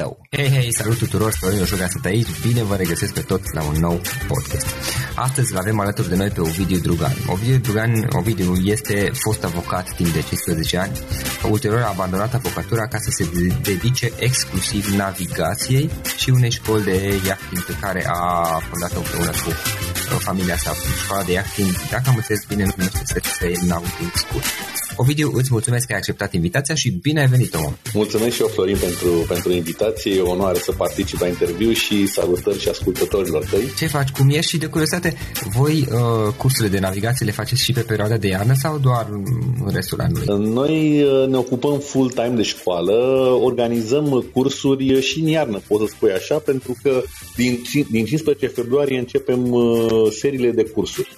tău. Hei, hei, salut tuturor, Florin Oșoga sunt aici, bine vă regăsesc pe toți la un nou podcast. Astăzi îl avem alături de noi pe Ovidiu Drugan. Ovidiu Drugan, Ovidiu este fost avocat timp de 15 ani, ulterior a abandonat avocatura ca să se dedice exclusiv navigației și unei școli de yachting pe care a fondat-o împreună cu uh, familia sa. Școala de yachting, dacă am înțeles bine, nu numește Surface Nautic School. Ovidiu, îți mulțumesc că ai acceptat invitația și bine ai venit, om. Mulțumesc și eu, Florin, pentru, pentru invitație. E o onoare să particip la interviu și salutări și ascultătorilor tăi. Ce faci? Cum ești? Și de curiozitate, voi uh, cursurile de navigație le faceți și pe perioada de iarnă sau doar în restul anului? Noi uh, ne ocupăm full-time de școală, organizăm cursuri și în iarnă, pot să spui așa, pentru că din, din 15 februarie începem uh, seriile de cursuri.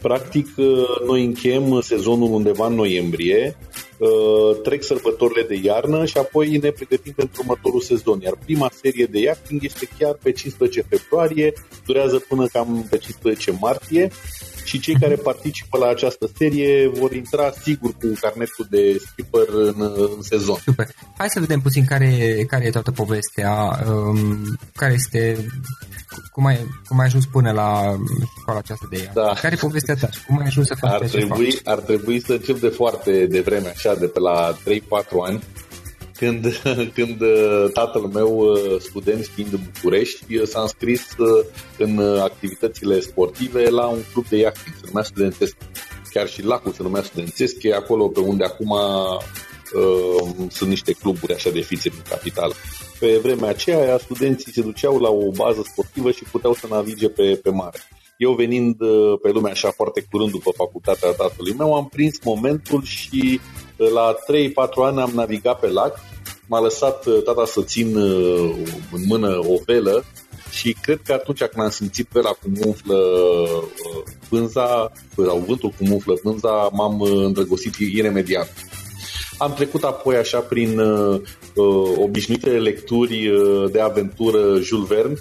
Practic, uh, noi încheiem sezonul undeva în noiembrie, uh, trec sărbătorile de iarnă și apoi ne pregătim pentru următorul sezon. Iar prima serie de yachting este chiar pe 15 februarie, durează până cam pe 15 martie și cei care participă la această serie vor intra sigur cu carnetul de skipper în, în sezon. Super. Hai să vedem puțin care, care e toată povestea, um, care este cum ai, cum ai ajuns până la școala aceasta de ea? Da. Care e povestea ta? Cum ai ajuns să faci ar trebui, faci? ar trebui să încep de foarte devreme, așa, de pe la 3-4 ani, când, când uh, tatăl meu, uh, student fiind în București, uh, s-a înscris în activitățile sportive la un club de yachting, se numea Studentesc chiar și lacul se numea studențesc, e acolo pe unde acum uh, sunt niște cluburi așa de fițe din capitală. Pe vremea aceea, studenții se duceau la o bază sportivă și puteau să navige pe, pe mare. Eu venind uh, pe lumea așa foarte curând după facultatea tatălui meu, am prins momentul și uh, la 3-4 ani am navigat pe lac. M-a lăsat uh, tata să țin în mână o velă și cred că atunci când am simțit vela cum umflă pânza, sau vântul cum umflă pânza, m-am îndrăgostit iremediat. Am trecut apoi așa prin uh, obișnuitele lecturi de aventură Jules Verne,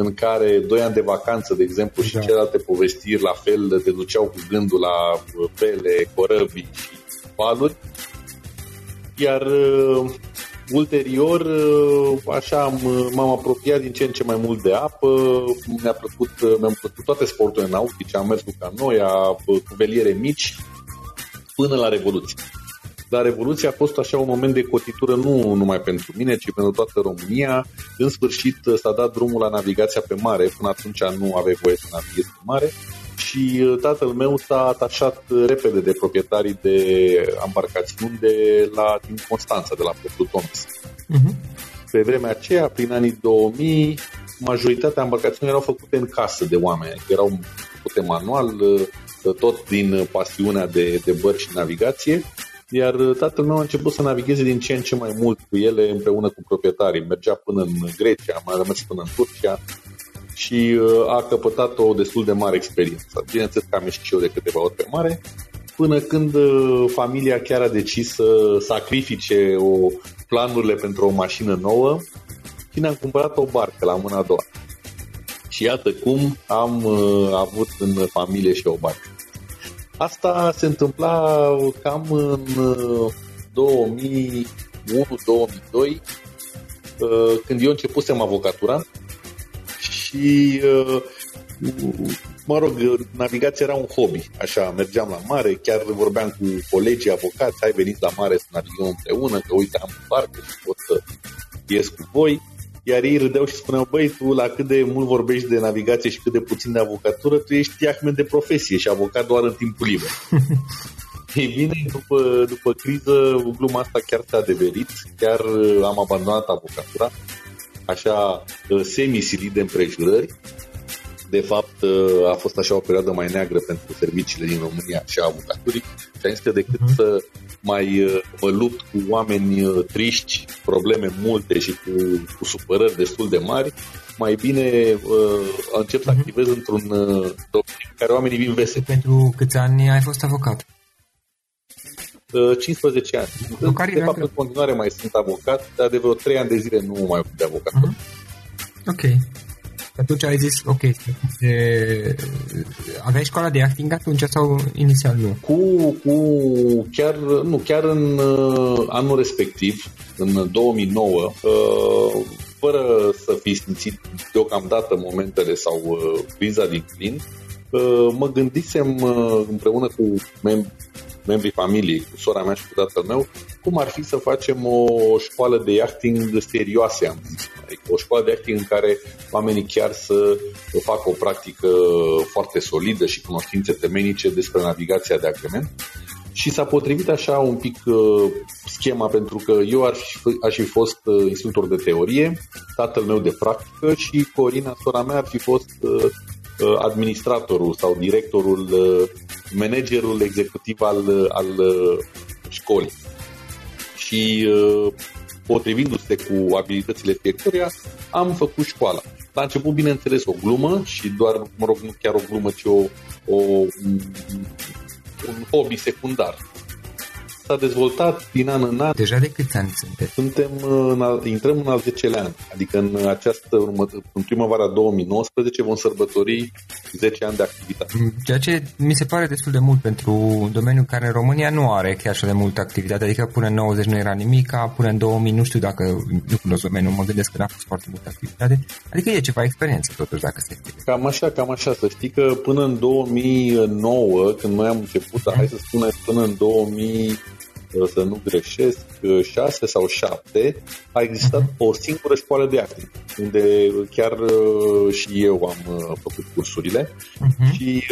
în care doi ani de vacanță, de exemplu, și da. celelalte povestiri la fel te duceau cu gândul la pele, corăbii și valuri. Iar uh, ulterior, uh, așa am, m-am apropiat din ce în ce mai mult de apă, mi-a plăcut, uh, mi-am plăcut toate sporturile nautice, am mers cu canoia, cu veliere mici, până la Revoluție. Dar Revoluția a fost așa un moment de cotitură nu numai pentru mine, ci pentru toată România. În sfârșit s-a dat drumul la navigația pe mare, până atunci nu aveai voie să navighezi pe mare și uh, tatăl meu s-a atașat repede de proprietarii de embarcațiuni de la, din Constanța, de la portul Tomis. Uh-huh. Pe vremea aceea, prin anii 2000, majoritatea embarcațiunilor erau făcute în casă de oameni, erau făcute manual, uh, tot din pasiunea de, de bărci și navigație iar uh, tatăl meu a început să navigheze din ce în ce mai mult cu ele împreună cu proprietarii. Mergea până în Grecia, mai rămas până în Turcia și uh, a căpătat o destul de mare experiență. Bineînțeles că am ieșit și eu de câteva ori pe mare, până când uh, familia chiar a decis să sacrifice o, planurile pentru o mașină nouă și ne-am cumpărat o barcă la mâna a doua. Și iată cum am uh, avut în familie și o barcă. Asta se întâmpla cam în 2001-2002, uh, uh, când eu începusem avocatura și uh, mă rog, navigația era un hobby, așa, mergeam la mare, chiar vorbeam cu colegii avocați, hai veniți la mare să navigăm împreună, că uite am un barcă și pot să ies cu voi. Iar ei râdeau și spuneau, băi, tu la cât de mult vorbești de navigație și cât de puțin de avocatură, tu ești Ahmed de profesie și avocat doar în timpul liber. Ei bine, după, după criză, gluma asta chiar s-a adeverit, chiar uh, am abandonat avocatura, așa uh, semi-silit de împrejurări. De fapt, uh, a fost așa o perioadă mai neagră pentru serviciile din România și a avocaturii și am zis că decât uh-huh. să mai uh, mă lupt cu oameni uh, triști, probleme multe și cu, cu supărări destul de mari, mai bine uh, încep să mhm. activez uh-huh. într-un uh, domeniu în care oamenii vin veseli. Pentru câți ani ai fost avocat? Uh, 15 ani. De, de fapt, în continuare mai sunt avocat, dar de vreo 3 ani de zile nu mai de avocat. Uh-huh. Ok atunci ai zis, ok, e, aveai școala de acting atunci sau inițial nu? Cu, cu chiar, nu, chiar în uh, anul respectiv, în 2009, uh, fără să fi simțit deocamdată momentele sau uh, criza din plin, uh, mă gândisem uh, împreună cu mem- membrii familiei, cu sora mea și cu tatăl meu, cum ar fi să facem o școală de yachting serioase, am zis. Adică o școală de acting în care oamenii chiar să facă o practică foarte solidă și cunoștințe temenice despre navigația de agrement. Și s-a potrivit așa un pic uh, schema pentru că eu aș, aș fi fost uh, instructor de teorie, tatăl meu de practică și Corina, sora mea, ar fi fost uh, uh administratorul sau directorul, uh, managerul executiv al, al uh, școlii. Și potrivindu-se cu abilitățile fiecăruia, am făcut școala. La început, bineînțeles, o glumă și doar, mă rog, nu chiar o glumă, ci o, o, un hobby secundar s-a dezvoltat din an în an. Deja de câți ani sunteți? Suntem în al, intrăm în al 10 an, adică în această în primăvara 2019 vom sărbători 10 ani de activitate. Mm, ceea ce mi se pare destul de mult pentru un domeniu care în România nu are chiar așa de multă activitate, adică până în 90 nu era nimic, până în 2000 nu știu dacă nu cunosc domeniul, mă gândesc că n-a fost foarte multă activitate, adică e ceva experiență totuși dacă se știe. Cam așa, cam așa, să știi că până în 2009, când noi am început, hai să spunem până în 2000 să nu greșesc, șase sau șapte, a existat uh-huh. o singură școală de acting, unde chiar și eu am făcut cursurile uh-huh. și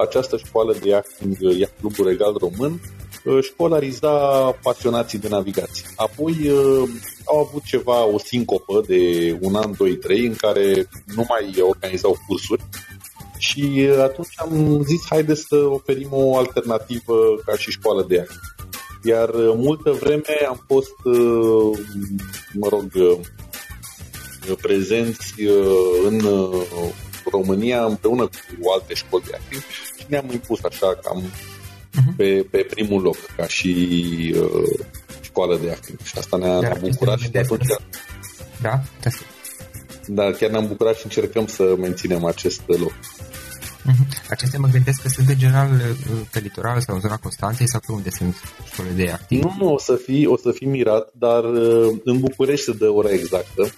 această școală de acting, ea Clubul Regal Român, școlariza pasionații de navigație. Apoi au avut ceva, o sincopă de un an, doi, trei, în care nu mai organizau cursuri și atunci am zis, haide să oferim o alternativă ca și școală de acting. Iar multă vreme am fost, mă rog, prezenți în România împreună cu alte școli de acting și ne-am impus așa cam uh-huh. pe, pe primul loc ca și uh, școală de acting. Și asta ne-a, ne bucurat și de atunci... Da? Da, chiar ne-am bucurat și încercăm să menținem acest loc. Uh-huh. Acestea mă gândesc că sunt în general uh, pe litoral sau în zona Constanței sau pe unde sunt școle de acting? Nu, nu, o să fii, o să fii mirat, dar uh, în București se dă ora exactă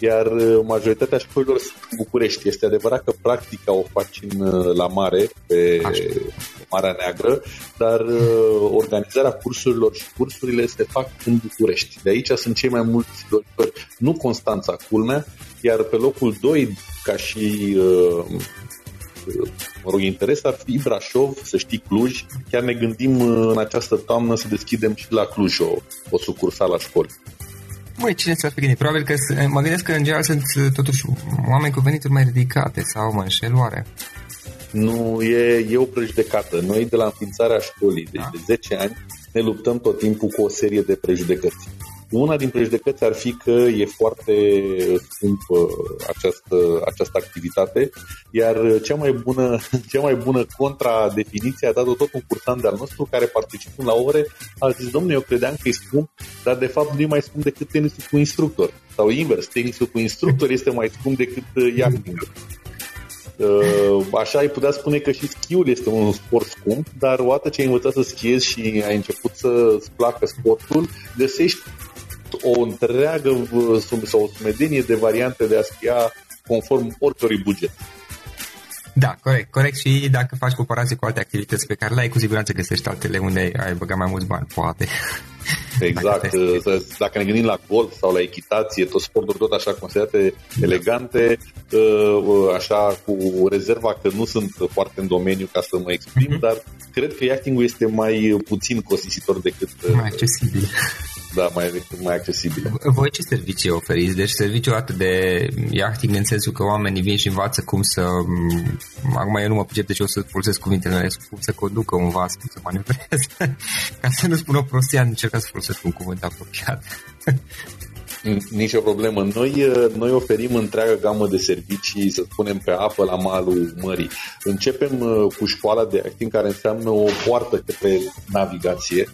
iar uh, majoritatea școlilor sunt în București. Este adevărat că practica o faci în, uh, la mare, pe Așa. Marea Neagră, dar uh, organizarea cursurilor și cursurile se fac în București. De aici sunt cei mai mulți doctori, nu Constanța, culmea, iar pe locul 2, ca și mă rog, interes ar fi Brașov, să știi Cluj. Chiar ne gândim în această toamnă să deschidem și la Cluj o, o sucursală la școli. Măi, cine s-ar fi gândit? Probabil că mă gândesc că în general sunt totuși oameni cu venituri mai ridicate sau mă înșel oare? Nu, e, e o prejudecată. Noi de la înființarea școlii, deci de 10 ani, ne luptăm tot timpul cu o serie de prejudecăți. Una din prejudecăți ar fi că e foarte scumpă această, această activitate, iar cea mai bună, cea mai bună contradefiniție a dat-o tot un cursant de-al nostru care participând la ore a zis, domnule, eu credeam că e scump, dar de fapt nu e mai scump decât tenisul cu instructor. Sau invers, tenisul cu instructor este mai scump decât yachting. Uh, așa ai putea spune că și schiul este un sport scump, dar odată ce ai învățat să schiezi și ai început să-ți placă sportul, găsești o întreagă sau o sumedenie de variante de a schia conform oricărui buget. Da, corect, corect și dacă faci comparație cu alte activități pe care le ai, cu siguranță găsești altele unde ai băgat mai mulți bani, poate. Exact, dacă, dacă ne gândim la golf sau la echitație, tot sporturi tot așa considerate elegante, uh, uh, așa cu rezerva că nu sunt foarte în domeniu ca să mă exprim, uh-huh. dar cred că yachting este mai puțin costisitor decât... Uh, mai accesibil. Da, mai, mai accesibil. Voi ce servicii oferiți? Deci serviciul atât de yachting în sensul că oamenii vin și învață cum să... Acum eu nu mă pricep, deci o să folosesc cuvintele cum să conducă un vas, cum să manevreze. Ca să nu spun o prostie, am încercat să folosesc un cuvânt apropiat. Nici o problemă. Noi, noi oferim întreaga gamă de servicii, să spunem, pe apă la malul mării. Începem cu școala de acting, care înseamnă o poartă către navigație,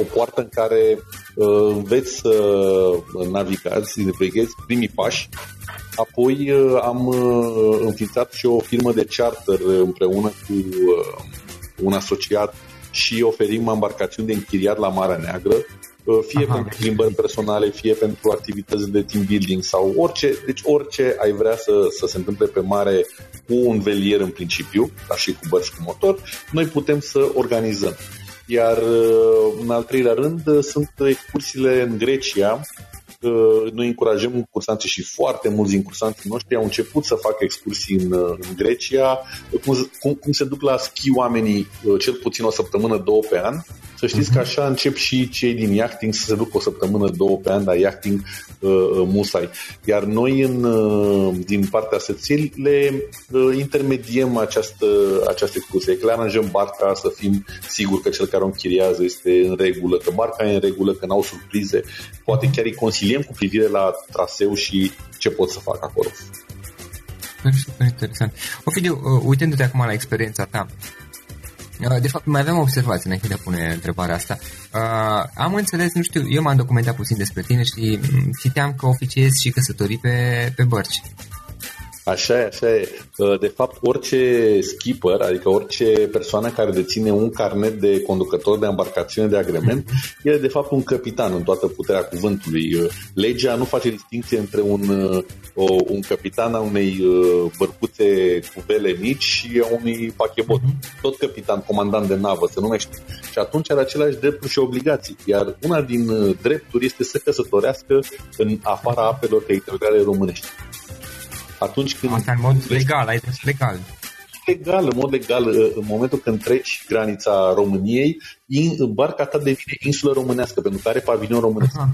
o poartă în care înveți să navigați, să veghezi primii pași. Apoi am înființat și o firmă de charter împreună cu un asociat și oferim embarcațiuni de închiriat la Marea Neagră, uh, fie Aha, pentru plimbări personale, fie pentru activități de team building sau orice, deci orice ai vrea să, să se întâmple pe mare cu un velier în principiu, ca și cu bărci cu motor, noi putem să organizăm. Iar uh, în al treilea rând uh, sunt excursiile în Grecia, noi încurajăm cursanții și foarte mulți din cursanții noștri au început să facă excursii în, în Grecia, cum, cum, cum se duc la schi oamenii cel puțin o săptămână, două pe an, să știți că mhm. așa încep și cei din yachting să se ducă o săptămână, două pe an, dar yachting uh, uh, musai. Iar noi în, uh, din partea sății le uh, intermediem această, această excursie. Că le aranjăm barca să fim siguri că cel care o închiriază este în regulă, că barca e în regulă, că n-au surprize. Poate chiar îi consiliem cu privire la traseu și ce pot să fac acolo. Super interesant. Ovidiu, uh, uitându-te acum la experiența ta, Uh, de fapt, mai aveam o observație înainte de a pune întrebarea asta. Uh, am înțeles, nu știu, eu m-am documentat puțin despre tine și mm, citeam că oficiezi și căsătorii pe, pe bărci. Așa e, așa e. Uh, de fapt, orice skipper, adică orice persoană care deține un carnet de conducător de embarcațiune de agrement, e de fapt un capitan în toată puterea cuvântului. Uh, legea nu face distinție între un, uh, un capitan a unei bărcuțe cu vele mici și a unui pachebot. Tot capitan, comandant de navă se numește. Și atunci are aceleași drepturi și obligații. Iar una din drepturi este să căsătorească în afara apelor teritoriale românești atunci când... Asta în mod legal, ai zis legal. Legal, în mod legal, în momentul când treci granița României, barca ta devine insulă românească, pentru că are pavilion românesc. Aha.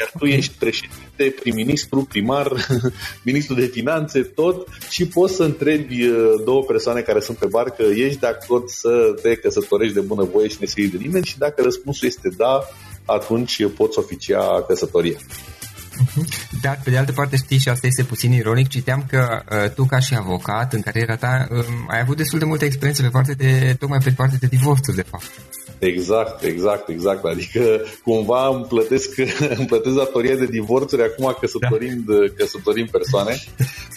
Iar tu ești președinte, prim-ministru, primar, ministru de finanțe, tot și poți să întrebi uh, două persoane care sunt pe barcă, ești de acord să te căsătorești de bunăvoie și ne de nimeni și dacă răspunsul este da, atunci poți oficia căsătoria. Dar, pe de altă parte, știi, și asta este puțin ironic, citeam că uh, tu, ca și avocat, în cariera ta, uh, ai avut destul de multe experiențe pe parte de, tocmai pe parte de divorțuri, de fapt. Exact, exact, exact. Adică cumva îmi plătesc, îmi plătesc datoria de divorțuri acum căsătorind, da. căsătorind persoane.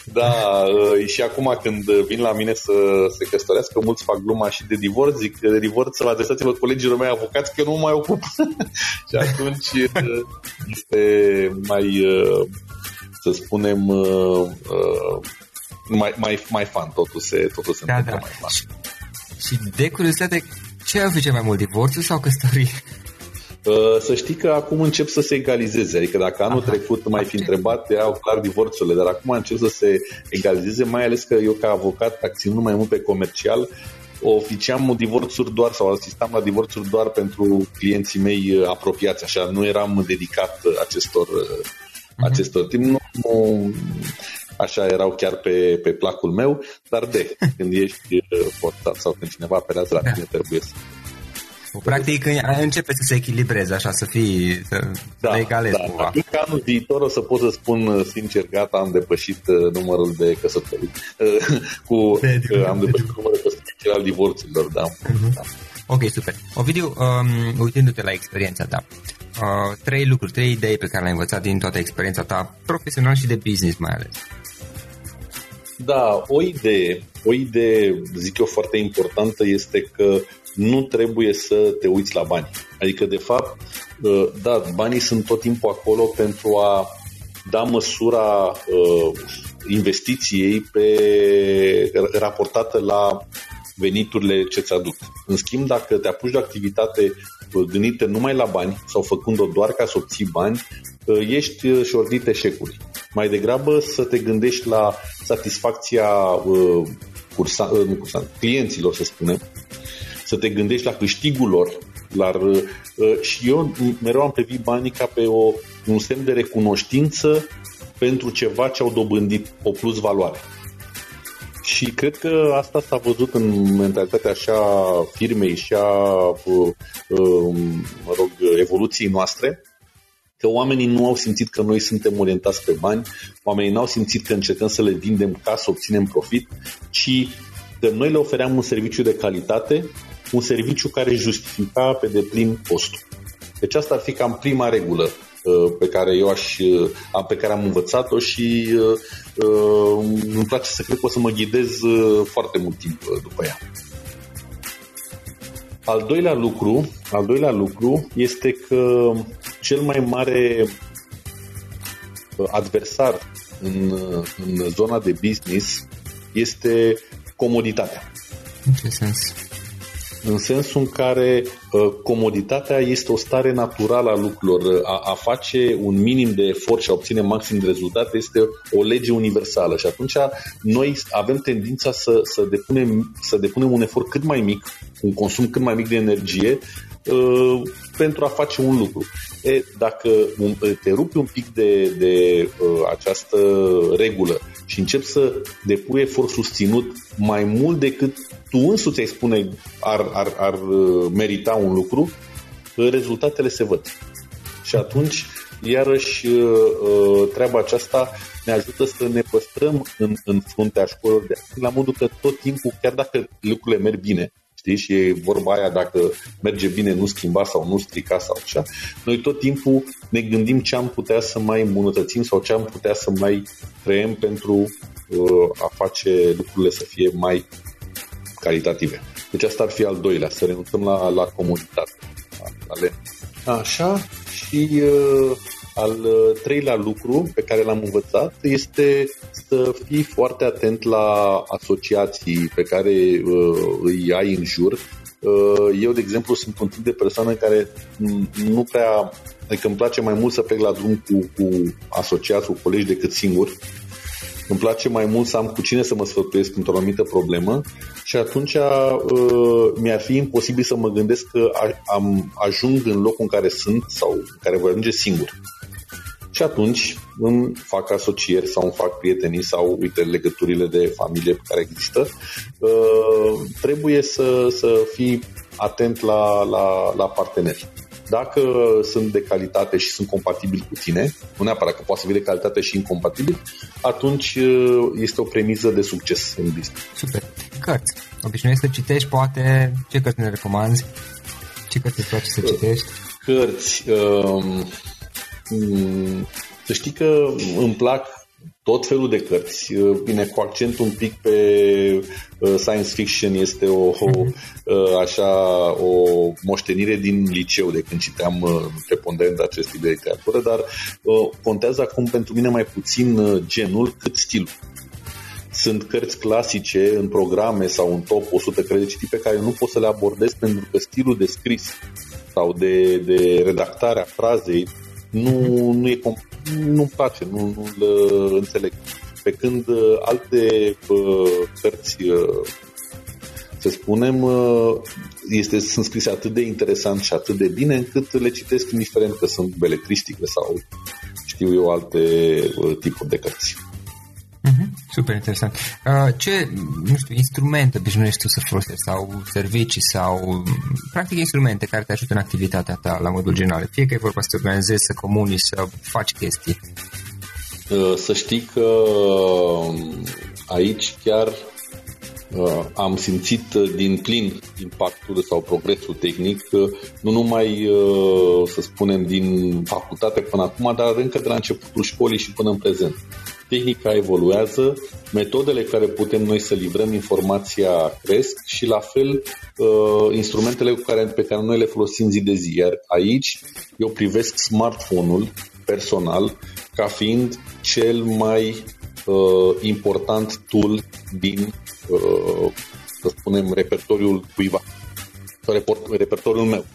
Da, uh, și acum când vin la mine să se căsătorească, mulți fac gluma și de divorț, zic de divorț să adresați-vă colegilor mei avocați că nu mă mai ocup. și atunci uh, este mai, uh, să spunem, mai, mai, mai fan, totul se, totul se da, întâmplă da. mai fan. Și, și de curiozitate, ce ai cel mai mult, divorțul sau căsătorie? Uh, să știi că acum încep să se egalizeze, adică dacă anul Aha. trecut mai fi întrebat, erau clar divorțurile, dar acum încep să se egalizeze, mai ales că eu ca avocat, acționând mai mult pe comercial, oficiam divorțuri doar sau asistam la divorțuri doar pentru clienții mei uh, apropiați, așa, nu eram dedicat acestor, uh-huh. acestor timp. Nu, nu, așa erau chiar pe, pe placul meu, dar de, când ești forțat sau când cineva apelează la tine, trebuie să Practic începe să se echilibreze așa, să fii, să da, egalezi da. cumva. Adică anul viitor o să pot să spun uh, sincer, gata, am depășit uh, numărul de căsătorii. Uh, cu, de, am depășit de, numărul de căsătorii al divorțurilor, da. Uh-huh. da. Ok, super. Ovidiu, um, uitându-te la experiența ta, uh, trei lucruri, trei idei pe care le-ai învățat din toată experiența ta, profesional și de business mai ales. Da, o idee, o idee, zic eu, foarte importantă este că nu trebuie să te uiți la bani. Adică, de fapt, uh, da, banii sunt tot timpul acolo pentru a da măsura uh, investiției pe, raportată la veniturile ce ți aduc. În schimb, dacă te apuci de activitate uh, gândită numai la bani sau făcând-o doar ca să obții bani, ești șordit eșecuri. Mai degrabă să te gândești la satisfacția uh, cursa, uh, nu cursa, clienților, să spunem, să te gândești la câștigul lor. La, uh, și eu mereu am privit banii ca pe o, un semn de recunoștință pentru ceva ce au dobândit o plus valoare. Și cred că asta s-a văzut în mentalitatea așa firmei și a, uh, uh, mă rog, evoluției noastre, că oamenii nu au simțit că noi suntem orientați pe bani, oamenii nu au simțit că încercăm să le vindem ca să obținem profit, ci că noi le ofeream un serviciu de calitate, un serviciu care justifica pe deplin costul. Deci asta ar fi cam prima regulă uh, pe care eu aș, uh, pe care am învățat-o și uh, îmi place să cred că o să mă ghidez foarte mult timp după ea. Al doilea lucru, al doilea lucru este că cel mai mare uh, adversar în, uh, în zona de business este comoditatea. În ce sens? În sensul în care uh, comoditatea este o stare naturală a lucrurilor. A, a face un minim de efort și a obține maxim de rezultate este o lege universală și atunci noi avem tendința să, să, depunem, să depunem un efort cât mai mic, un consum cât mai mic de energie uh, pentru a face un lucru. E, dacă te rupi un pic de, de uh, această regulă și începi să depui efort susținut mai mult decât tu însuți ai spune ar, ar, ar uh, merita un lucru, uh, rezultatele se văd. Și atunci, iarăși, uh, treaba aceasta ne ajută să ne păstrăm în, în fruntea școlilor de la modul că tot timpul, chiar dacă lucrurile merg bine, Știi? Și e vorba aia dacă merge bine, nu schimba sau nu strica sau așa. Noi tot timpul ne gândim ce am putea să mai îmbunătățim sau ce am putea să mai creăm pentru a face lucrurile să fie mai calitative. Deci asta ar fi al doilea, să renunțăm la, la comunitate. Ale. Așa, și uh, al treilea lucru pe care l-am învățat este să fii foarte atent la asociații pe care uh, îi ai în jur. Uh, eu, de exemplu, sunt un tip de persoană care nu prea Adică îmi place mai mult să plec la drum cu, cu asociați, cu colegi decât singur. Îmi place mai mult să am cu cine să mă sfătuiesc într-o anumită problemă și atunci uh, mi-ar fi imposibil să mă gândesc că a, am, ajung în locul în care sunt sau în care voi ajunge singur. Și atunci îmi fac asocieri sau îmi fac prietenii sau, uite, legăturile de familie pe care există. Uh, trebuie să, să fii atent la, la, la parteneri. Dacă sunt de calitate și sunt compatibili cu tine, nu neapărat că poate să fie de calitate și incompatibil, atunci uh, este o premiză de succes în business. Super. Cărți. Obișnuiești să citești, poate ce cărți ne recomanzi? Ce cărți îți place să citești? Cărți. Um, mm, să știi că îmi plac tot felul de cărți. Uh, bine, cu accent un pic pe uh, science fiction este o, o mhm. uh, așa o moștenire din liceu de când citeam preponderent acest tip de literatură, dar contează acum pentru mine mai puțin genul cât stilul. Sunt cărți clasice în programe sau în top 100 cărți citit pe care nu pot să le abordez pentru că stilul de scris sau de, de redactare a frazei nu, nu e nu-mi place, nu, nu-l uh, înțeleg. Pe când uh, alte uh, cărți, să spunem, este, sunt scrise atât de interesant și atât de bine încât le citesc indiferent că sunt beletristice sau știu eu alte tipuri de cărți. Mm-hmm. Super interesant. Uh, ce, nu știu, instrumente obișnuiești tu să folosești sau servicii sau, practic, instrumente care te ajută în activitatea ta la modul general? Fie că e vorba să te organizezi, să comunici, să faci chestii. Uh, să știi că um, aici chiar uh, am simțit din plin impactul sau progresul tehnic, nu numai, să spunem, din facultate până acum, dar încă de la începutul școlii și până în prezent tehnica evoluează, metodele care putem noi să livrăm informația cresc și la fel uh, instrumentele cu care, pe care noi le folosim zi de zi. Iar aici eu privesc smartphone-ul personal ca fiind cel mai uh, important tool din, uh, să spunem, repertoriul cuiva, repertoriul meu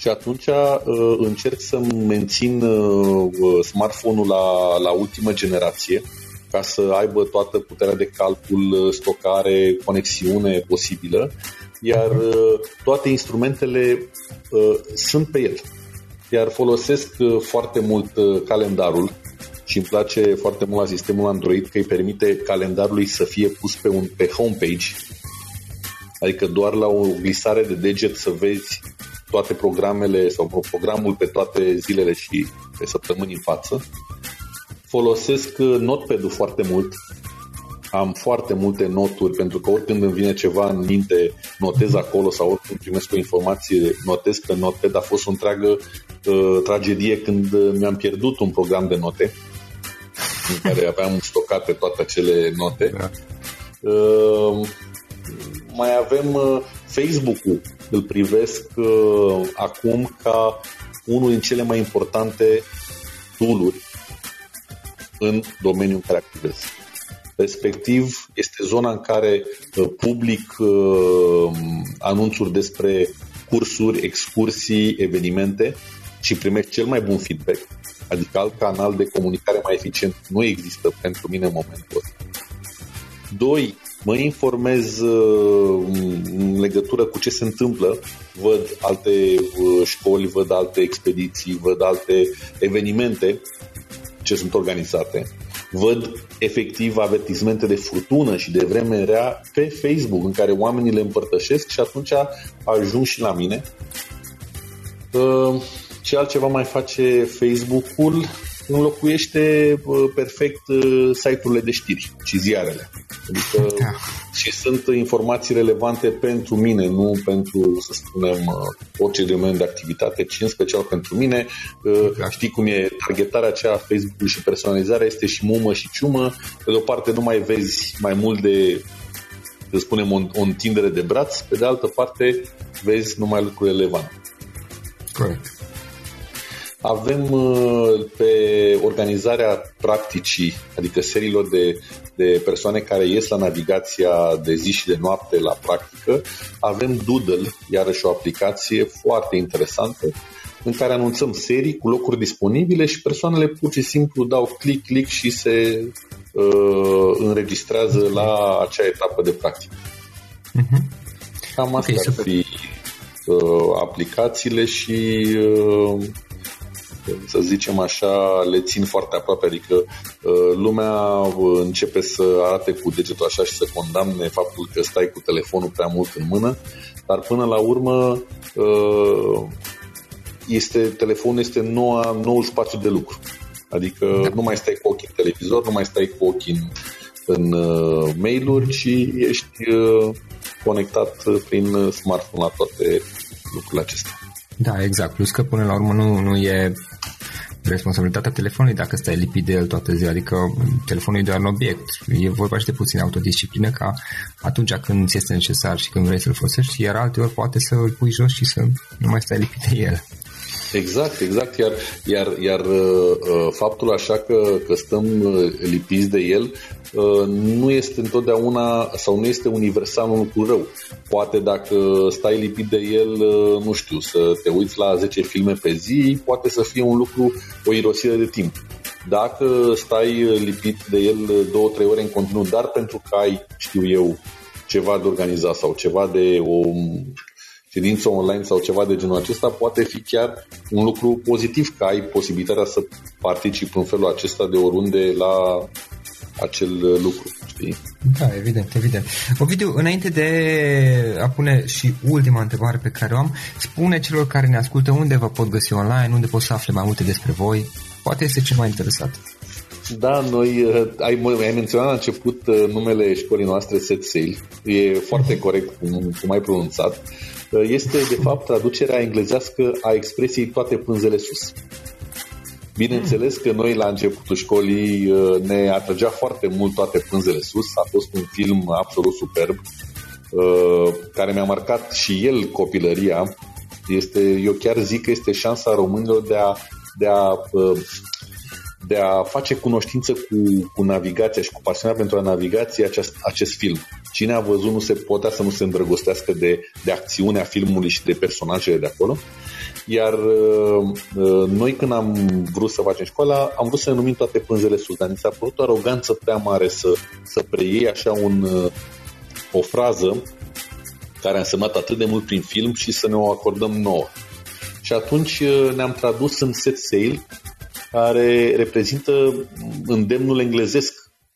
și atunci uh, încerc să mențin uh, uh, smartphone-ul la, la ultimă generație ca să aibă toată puterea de calcul, stocare, conexiune posibilă, iar toate instrumentele sunt pe el. Iar folosesc foarte mult calendarul și îmi place foarte mult la sistemul Android că îi permite calendarului să fie pus pe un pe homepage, adică doar la o glisare de deget să vezi toate programele sau programul pe toate zilele și pe săptămâni în față. Folosesc uh, notepad-ul foarte mult. Am foarte multe noturi pentru că oricând îmi vine ceva în minte, notez acolo sau oricând primesc o informație, notez că notepad a fost o întreagă uh, tragedie când uh, mi-am pierdut un program de note în care aveam stocate toate acele note. Da. Uh, mai avem uh, Facebook-ul îl privesc uh, acum ca unul din cele mai importante tooluri în domeniul în care activez. Respectiv, este zona în care uh, public uh, anunțuri despre cursuri, excursii, evenimente și primești cel mai bun feedback. Adică alt canal de comunicare mai eficient nu există pentru mine în momentul ăsta. Doi, mă informez uh, în legătură cu ce se întâmplă, văd alte uh, școli, văd alte expediții, văd alte evenimente ce sunt organizate, văd efectiv avertizmente de furtună și de vreme rea pe Facebook în care oamenii le împărtășesc și atunci ajung și la mine. Uh, ce altceva mai face Facebook-ul? Înlocuiește perfect site-urile de știri și ziarele. Adică da. și sunt informații relevante pentru mine, nu pentru, să spunem, orice domeniu de activitate, ci în special pentru mine. Exact. Știi cum e targetarea aceea Facebook și personalizarea este și mumă și ciumă. Pe de o parte nu mai vezi mai mult de să spunem, o, o întindere de braț, pe de altă parte vezi numai lucruri relevante. Corect. Avem uh, pe organizarea practicii, adică seriilor de, de persoane care ies la navigația de zi și de noapte la practică, avem Doodle, iarăși o aplicație foarte interesantă, în care anunțăm serii cu locuri disponibile și persoanele pur și simplu dau click, click și se uh, înregistrează la acea etapă de practică. Uh-huh. Cam asta okay, ar fi uh, aplicațiile și uh, să zicem așa, le țin foarte aproape, adică uh, lumea uh, începe să arate cu degetul așa și să condamne faptul că stai cu telefonul prea mult în mână, dar până la urmă uh, este, telefonul este noua, nou spațiu de lucru. Adică da. nu mai stai cu ochii în televizor, nu mai stai cu ochii în, în uh, mail-uri, ci ești uh, conectat prin smartphone la toate lucrurile acestea. Da, exact. Plus că până la urmă nu, nu e responsabilitatea telefonului dacă stai lipit de el toată ziua, adică telefonul e doar un obiect. E vorba și de puțin autodisciplină ca atunci când ți este necesar și când vrei să-l folosești, iar alteori poate să îl pui jos și să nu mai stai lipit de el. Exact, exact. Iar, iar, iar uh, uh, faptul așa că, că stăm uh, lipiți de el nu este întotdeauna sau nu este universal un lucru rău. Poate dacă stai lipit de el, nu știu, să te uiți la 10 filme pe zi, poate să fie un lucru, o irosire de timp. Dacă stai lipit de el 2-3 ore în continuu, dar pentru că ai, știu eu, ceva de organizat sau ceva de o ședință online sau ceva de genul acesta, poate fi chiar un lucru pozitiv, că ai posibilitatea să participi în felul acesta de oriunde la acel lucru, știi? Da, evident, evident. Ovidiu, înainte de a pune și ultima întrebare pe care o am, spune celor care ne ascultă unde vă pot găsi online, unde pot să afle mai multe despre voi, poate este cel mai interesat. Da, noi, uh, ai, ai menționat la început uh, numele școlii noastre Set Sail. E foarte corect cum, cum ai pronunțat. Uh, este, de fapt, traducerea englezească a expresiei toate pânzele sus. Bineînțeles că noi la începutul școlii ne atrăgea foarte mult toate pânzele sus. A fost un film absolut superb care mi-a marcat și el copilăria. Este, eu chiar zic că este șansa românilor de a, de a de a face cunoștință cu, cu navigația și cu pasiunea pentru navigație acest, acest film. Cine a văzut nu se poate să nu se îndrăgostească de, de acțiunea filmului și de personajele de acolo. Iar uh, uh, noi când am vrut să facem școala, am vrut să ne numim toate pânzele sus, dar ni s-a părut o aroganță prea mare să, să preiei așa un, uh, o frază care a însemnat atât de mult prin film și să ne o acordăm nouă. Și atunci uh, ne-am tradus în set sail, care reprezintă îndemnul englezesc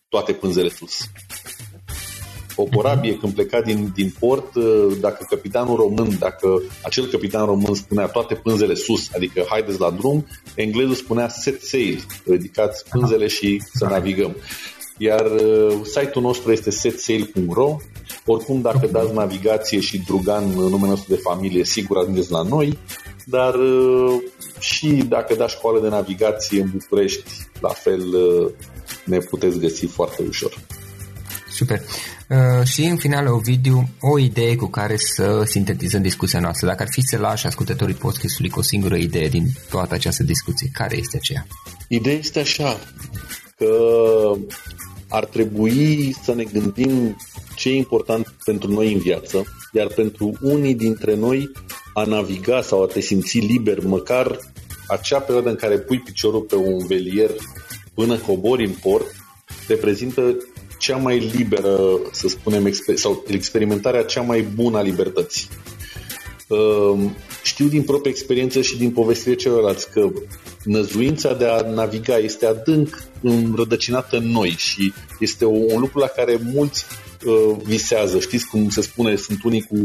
toate pânzele sus. O corabie când pleca din, din port, uh, dacă capitanul român, dacă acel capitan român spunea toate pânzele sus, adică haideți la drum, englezul spunea set sail, ridicați pânzele și să navigăm. Iar uh, site-ul nostru este setsail.ro Oricum, dacă dați navigație și drugan numele nostru de familie, sigur ajungeți la noi, dar uh, și dacă dați școală de navigație în București, la fel uh, ne puteți găsi foarte ușor. Super. Uh, și în final, Ovidiu, o idee cu care să sintetizăm discuția noastră. Dacă ar fi să lași ascultătorii podcastului cu o singură idee din toată această discuție, care este aceea? Ideea este așa, că ar trebui să ne gândim ce e important pentru noi în viață, iar pentru unii dintre noi a naviga sau a te simți liber, măcar acea perioadă în care pui piciorul pe un velier până cobori în port, reprezintă cea mai liberă, să spunem, sau experimentarea cea mai bună a libertății. Ehm, știu din proprie experiență și din povestirea celorlalți că năzuința de a naviga este adânc înrădăcinată în noi și este un lucru la care mulți uh, visează. Știți cum se spune, sunt unii cu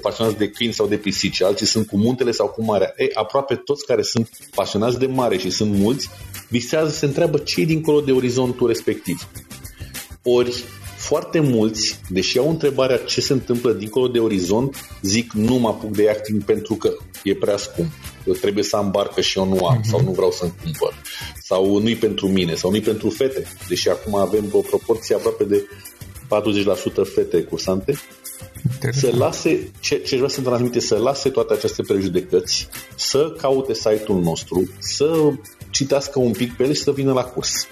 pasionați de câini sau de pisici, alții sunt cu muntele sau cu marea. Ei, aproape toți care sunt pasionați de mare și sunt mulți, visează, se întreabă ce dincolo de orizontul respectiv. Ori foarte mulți, deși au întrebarea ce se întâmplă dincolo de orizont, zic nu mă apuc de acting pentru că e prea scump. Eu trebuie să am barcă și eu nu am, uh-huh. sau nu vreau să-mi cumpăr. Sau nu-i pentru mine, sau nu-i pentru fete. Deși acum avem o proporție aproape de 40% fete cursante. Să lase, ce, ce vreau să transmite, să lase toate aceste prejudecăți, să caute site-ul nostru, să citească un pic pe el și să vină la curs.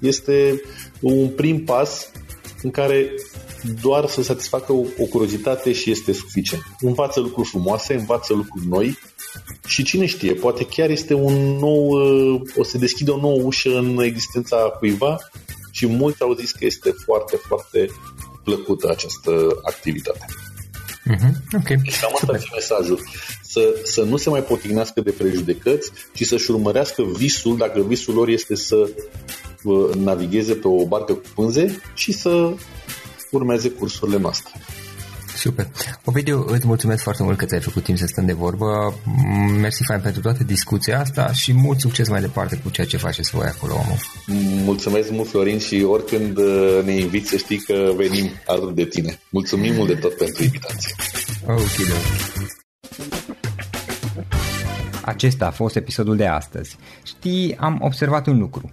Este un prim pas în care doar să satisfacă o, o curiozitate și este suficient. Învață lucruri frumoase, învață lucruri noi și cine știe, poate chiar este un nou, uh, o să deschide o nouă ușă în existența cuiva și mulți au zis că este foarte, foarte plăcută această activitate. Mm-hmm. Okay. Și cam asta e mesajul. Să, să nu se mai potignească de prejudecăți, ci să-și urmărească visul, dacă visul lor este să navigheze pe o barcă cu pânze și să urmeze cursurile noastre. Super. Ovidiu, îți mulțumesc foarte mult că ți-ai făcut timp să stăm de vorbă. Mersi fain pentru toată discuția asta și mult succes mai departe cu ceea ce faceți voi acolo, omul. Mulțumesc mult, Florin, și oricând uh, ne inviți să știi că venim alături de tine. Mulțumim mult de tot pentru invitație. Ok, Acesta a fost episodul de astăzi. Știi, am observat un lucru.